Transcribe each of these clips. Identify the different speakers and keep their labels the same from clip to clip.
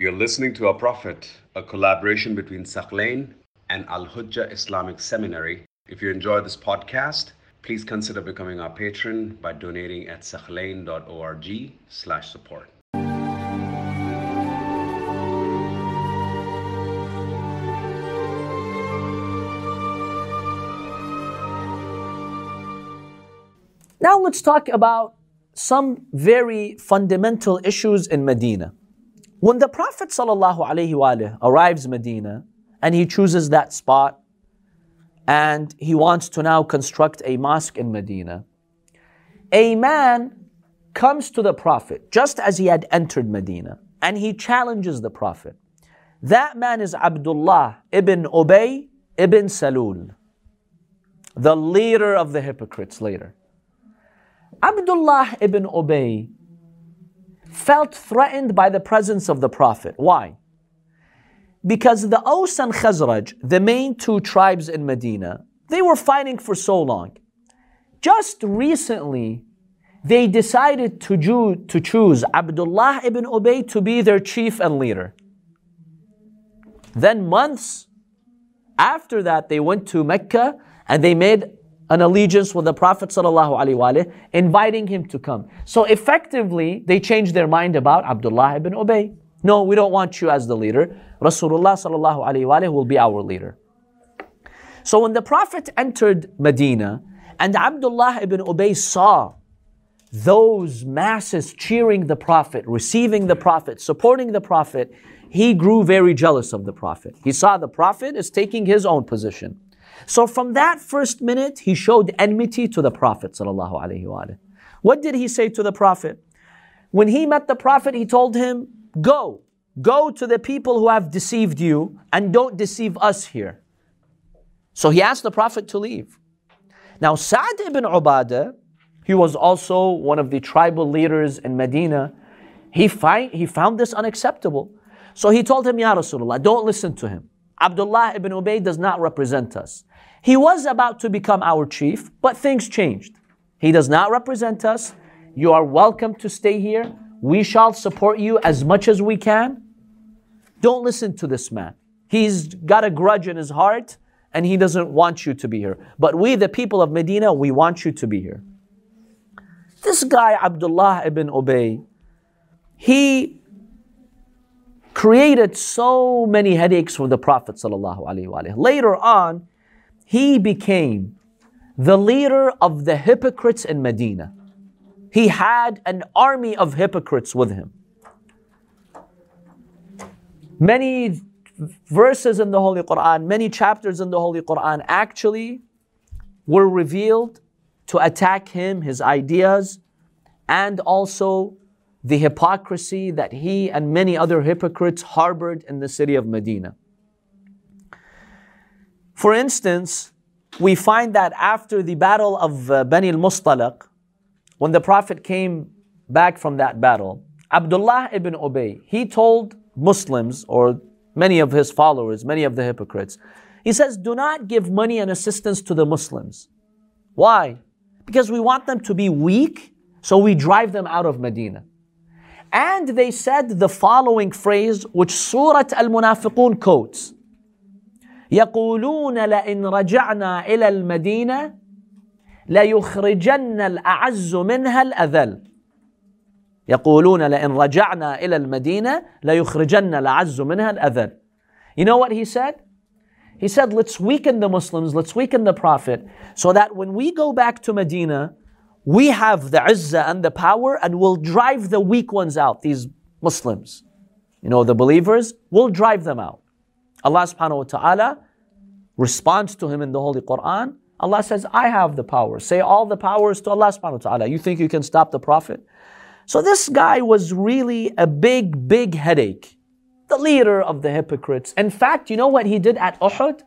Speaker 1: You're listening to Our Prophet, a collaboration between Thaqlain and Al Hujjah Islamic Seminary. If you enjoy this podcast, please consider becoming our patron by donating at thaqlain.org slash support.
Speaker 2: Now let's talk about some very fundamental issues in Medina. When the Prophet ﷺ arrives Medina and he chooses that spot and he wants to now construct a mosque in Medina, a man comes to the Prophet just as he had entered Medina and he challenges the Prophet. That man is Abdullah ibn Ubayy ibn Salul, the leader of the hypocrites later. Abdullah ibn Ubayy felt threatened by the presence of the Prophet. Why? Because the Aus and Khazraj, the main two tribes in Medina, they were fighting for so long. Just recently, they decided to, to choose Abdullah ibn Ubayy to be their chief and leader. Then, months after that, they went to Mecca and they made an allegiance with the Prophet ﷺ, inviting him to come. So effectively, they changed their mind about Abdullah ibn Ubayy. No, we don't want you as the leader. Rasulullah ﷺ will be our leader. So when the Prophet entered Medina and Abdullah ibn Ubayy saw those masses cheering the Prophet, receiving the Prophet, supporting the Prophet, he grew very jealous of the Prophet. He saw the Prophet is taking his own position. So from that first minute, he showed enmity to the Prophet. What did he say to the Prophet? When he met the Prophet, he told him, Go, go to the people who have deceived you and don't deceive us here. So he asked the Prophet to leave. Now, Sa'd ibn Ubadah, he was also one of the tribal leaders in Medina, he, he found this unacceptable. So he told him, Ya Rasulullah, don't listen to him. Abdullah ibn Ubayy does not represent us. He was about to become our chief, but things changed. He does not represent us. You are welcome to stay here. We shall support you as much as we can. Don't listen to this man. He's got a grudge in his heart and he doesn't want you to be here. But we, the people of Medina, we want you to be here. This guy, Abdullah ibn Ubayy, he created so many headaches for the Prophet. Later on, he became the leader of the hypocrites in Medina. He had an army of hypocrites with him. Many verses in the Holy Quran, many chapters in the Holy Quran actually were revealed to attack him, his ideas, and also the hypocrisy that he and many other hypocrites harbored in the city of Medina. For instance, we find that after the battle of uh, Bani al-Mustalaq, when the Prophet came back from that battle, Abdullah ibn Ubayy, he told Muslims or many of his followers, many of the hypocrites, he says, do not give money and assistance to the Muslims. Why? Because we want them to be weak, so we drive them out of Medina. And they said the following phrase, which Surah Al Munafiqun quotes. يقولون لئن رجعنا إلى المدينة ليخرجن الأعز منها الأذل يقولون لئن رجعنا إلى المدينة ليخرجن الأعز منها الأذل You know what he said? He said, let's weaken the Muslims, let's weaken the Prophet, so that when we go back to Medina, we have the izzah and the power and we'll drive the weak ones out, these Muslims. You know, the believers, we'll drive them out. Allah subhanahu wa ta'ala responds to him in the Holy Quran. Allah says, I have the power. Say all the powers to Allah subhanahu wa ta'ala. You think you can stop the Prophet? So this guy was really a big, big headache. The leader of the hypocrites. In fact, you know what he did at Uhud?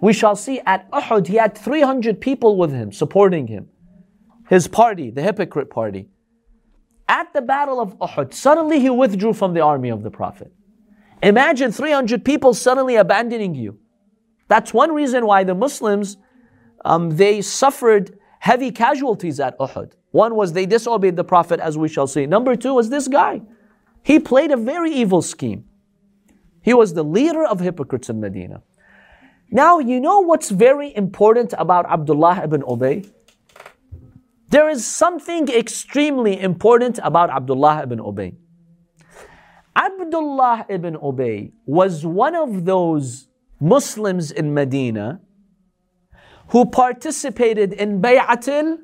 Speaker 2: We shall see at Uhud, he had 300 people with him, supporting him. His party, the hypocrite party. At the battle of Uhud, suddenly he withdrew from the army of the Prophet. Imagine 300 people suddenly abandoning you. That's one reason why the Muslims um, they suffered heavy casualties at Uhud. One was they disobeyed the Prophet, as we shall see. Number two was this guy. He played a very evil scheme. He was the leader of hypocrites in Medina. Now, you know what's very important about Abdullah ibn Ubayy? There is something extremely important about Abdullah ibn Ubayy. Abdullah ibn Ubayy was one of those Muslims in Medina who participated in Bay'atul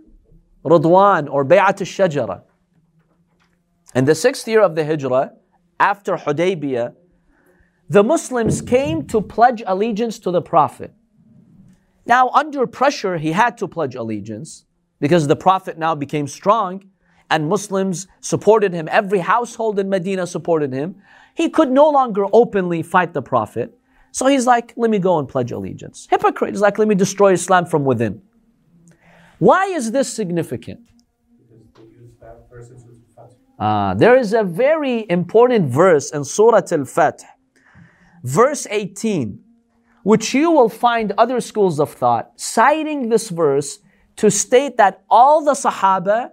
Speaker 2: Ridwan or Bay'at al-Shajara. In the sixth year of the Hijrah, after Hudaybiyah, the Muslims came to pledge allegiance to the Prophet. Now, under pressure, he had to pledge allegiance because the Prophet now became strong and Muslims supported him. Every household in Medina supported him. He could no longer openly fight the Prophet. So he's like, let me go and pledge allegiance. Hypocrite. He's like, let me destroy Islam from within. Why is this significant? Uh, there is a very important verse in Surah Al Fath, verse 18, which you will find other schools of thought citing this verse to state that all the Sahaba,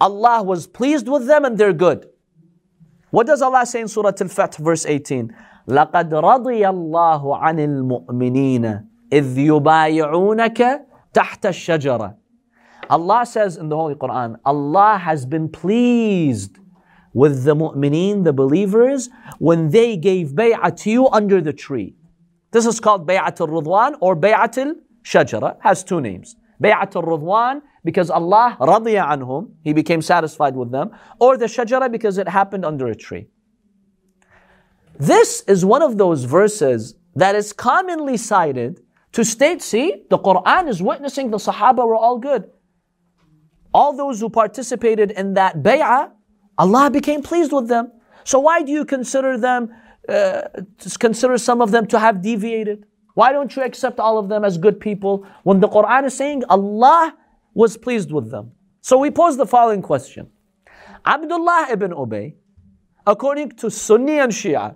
Speaker 2: Allah was pleased with them and they're good. What does Allah say in Surah Al Fath, verse 18? لقد رضي الله عن المؤمنين إذ يبايعونك تحت الشجرة Allah says in the Holy Quran, Allah has been pleased with the mu'mineen, the believers, when they gave bay'ah to you under the tree. This is called bay'at al-Ridwan or bay'at al-Shajara, has two names. Bay'at al-Ridwan because Allah radiya anhum, He became satisfied with them, or the Shajara because it happened under a tree. This is one of those verses that is commonly cited to state, see, the Quran is witnessing the Sahaba were all good all those who participated in that bay'ah, Allah became pleased with them. So why do you consider them, uh, consider some of them to have deviated? Why don't you accept all of them as good people when the Quran is saying Allah was pleased with them? So we pose the following question. Abdullah ibn Ubayy, according to Sunni and Shia,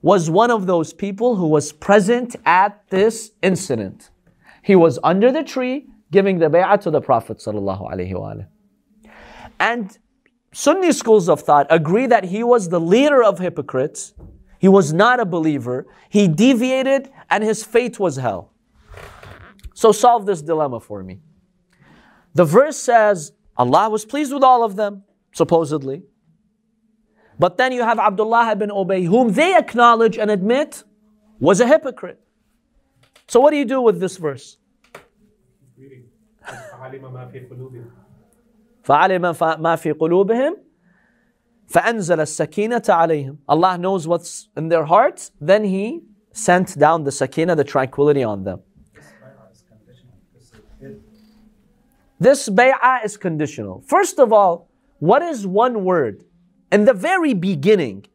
Speaker 2: was one of those people who was present at this incident. He was under the tree giving the bay'ah to the Prophet And Sunni schools of thought agree that he was the leader of hypocrites. He was not a believer. He deviated and his fate was hell. So solve this dilemma for me. The verse says Allah was pleased with all of them, supposedly. But then you have Abdullah ibn Ubayy, whom they acknowledge and admit was a hypocrite. So what do you do with this verse? فعلم ما في قلوبهم فأنزل السكينة عليهم Allah knows what's in their hearts then He sent down the sakina, the tranquility on them This bay'ah is conditional. First of all, what is one word in the very beginning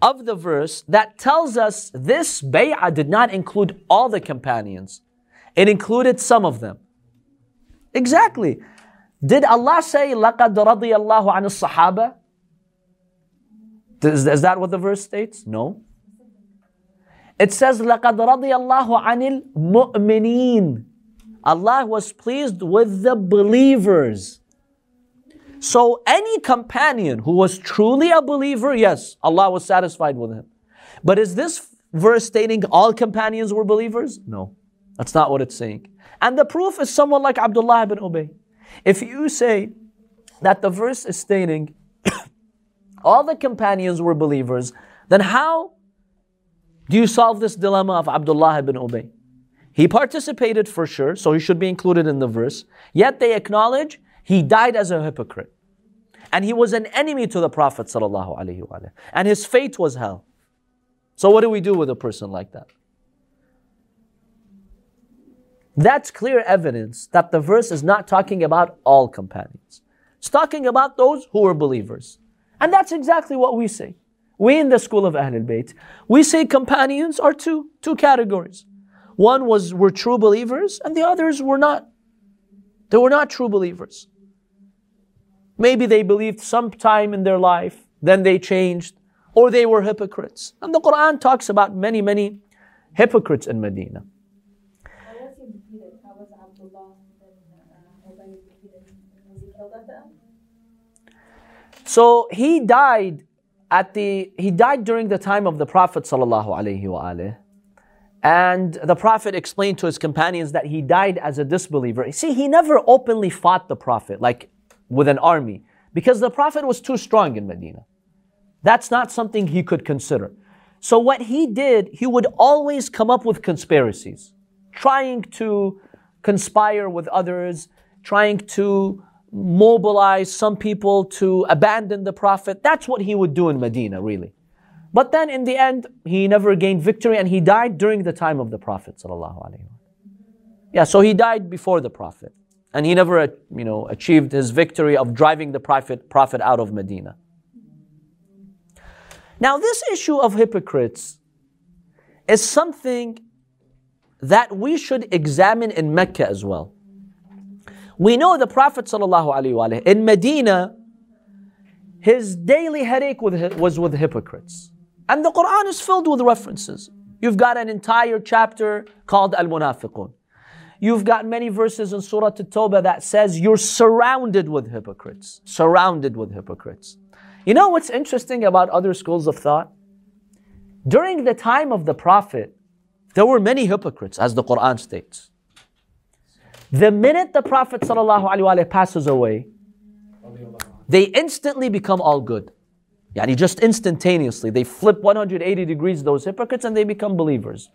Speaker 2: of the verse that tells us this bay'ah did not include all the companions? It included some of them. Exactly. Did Allah say, لَقَدْ رَضِيَ اللَّهُ عَنِ الصَّحَابَةِ? is, is that what the verse states? No. It says, لَقَدْ رَضِيَ اللَّهُ عَنِ الْمُؤْمِنِينَ Allah was pleased with the believers. So any companion who was truly a believer, yes, Allah was satisfied with him. But is this verse stating all companions were believers? No, that's not what it's saying. And the proof is someone like Abdullah ibn Ubayy. If you say that the verse is stating all the companions were believers, then how do you solve this dilemma of Abdullah ibn Ubayy? He participated for sure, so he should be included in the verse. Yet they acknowledge he died as a hypocrite. And he was an enemy to the Prophet. And his fate was hell. So, what do we do with a person like that? That's clear evidence that the verse is not talking about all companions. It's talking about those who were believers. And that's exactly what we say. We in the school of Ahlul Bayt, we say companions are two, two categories. One was were true believers and the others were not. They were not true believers. Maybe they believed sometime in their life, then they changed, or they were hypocrites. And the Quran talks about many, many hypocrites in Medina. So he died at the he died during the time of the Prophet sallallahu alaihi. And the Prophet explained to his companions that he died as a disbeliever. See, he never openly fought the Prophet, like with an army, because the Prophet was too strong in Medina. That's not something he could consider. So, what he did, he would always come up with conspiracies, trying to conspire with others, trying to mobilize some people to abandon the Prophet. That's what he would do in Medina, really. But then in the end, he never gained victory and he died during the time of the Prophet. Yeah, so he died before the Prophet. And he never you know, achieved his victory of driving the Prophet, Prophet out of Medina. Now, this issue of hypocrites is something that we should examine in Mecca as well. We know the Prophet in Medina, his daily headache was with hypocrites. And the Quran is filled with references. You've got an entire chapter called Al Munafiqun. You've got many verses in Surah At-Tawbah that says you're surrounded with hypocrites. Surrounded with hypocrites. You know what's interesting about other schools of thought? During the time of the Prophet, there were many hypocrites, as the Quran states. The minute the Prophet ﷺ passes away, they instantly become all good. Yani just instantaneously. They flip 180 degrees, those hypocrites, and they become believers.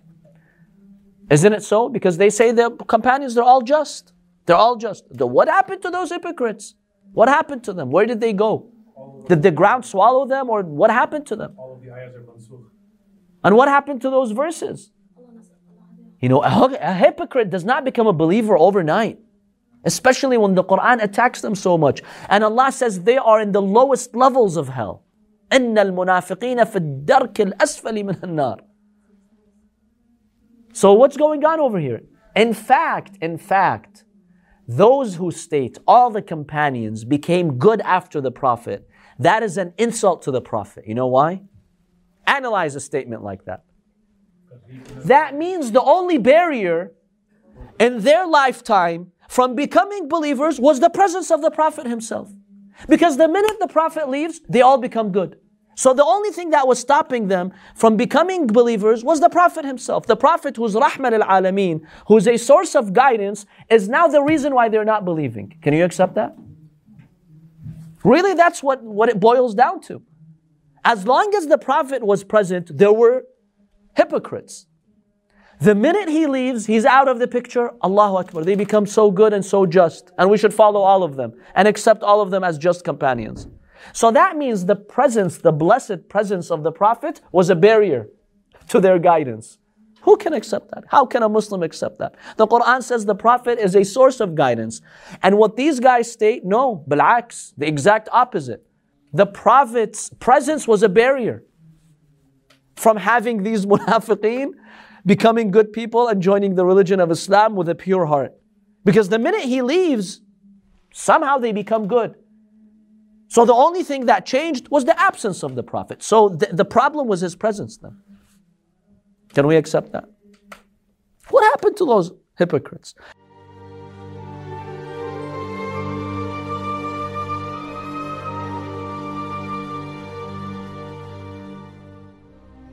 Speaker 2: Isn't it so? Because they say their companions, they're all just. They're all just. What happened to those hypocrites? What happened to them? Where did they go? Did the ground swallow them or what happened to them? All of the And what happened to those verses? You know, a, a hypocrite does not become a believer overnight, especially when the Quran attacks them so much. And Allah says they are in the lowest levels of hell. إن المنافقين في الدرك الأسفل من النار. So what's going on over here? In fact, in fact, those who state all the companions became good after the Prophet, that is an insult to the Prophet. You know why? Analyze a statement like that. That means the only barrier in their lifetime from becoming believers was the presence of the Prophet himself. Because the minute the Prophet leaves, they all become good. So the only thing that was stopping them from becoming believers was the Prophet himself. The Prophet who's Rahmat al Alameen, who's a source of guidance, is now the reason why they're not believing. Can you accept that? Really, that's what, what it boils down to. As long as the Prophet was present, there were hypocrites. The minute he leaves, he's out of the picture. Allahu Akbar. They become so good and so just. And we should follow all of them and accept all of them as just companions. So that means the presence, the blessed presence of the Prophet was a barrier to their guidance. Who can accept that? How can a Muslim accept that? The Quran says the Prophet is a source of guidance. And what these guys state, no, bil'aks, the exact opposite. The Prophet's presence was a barrier from having these munafiqeen becoming good people and joining the religion of Islam with a pure heart. Because the minute he leaves, somehow they become good. So the only thing that changed was the absence of the Prophet. So the, the problem was his presence then. Can we accept that? What happened to those hypocrites?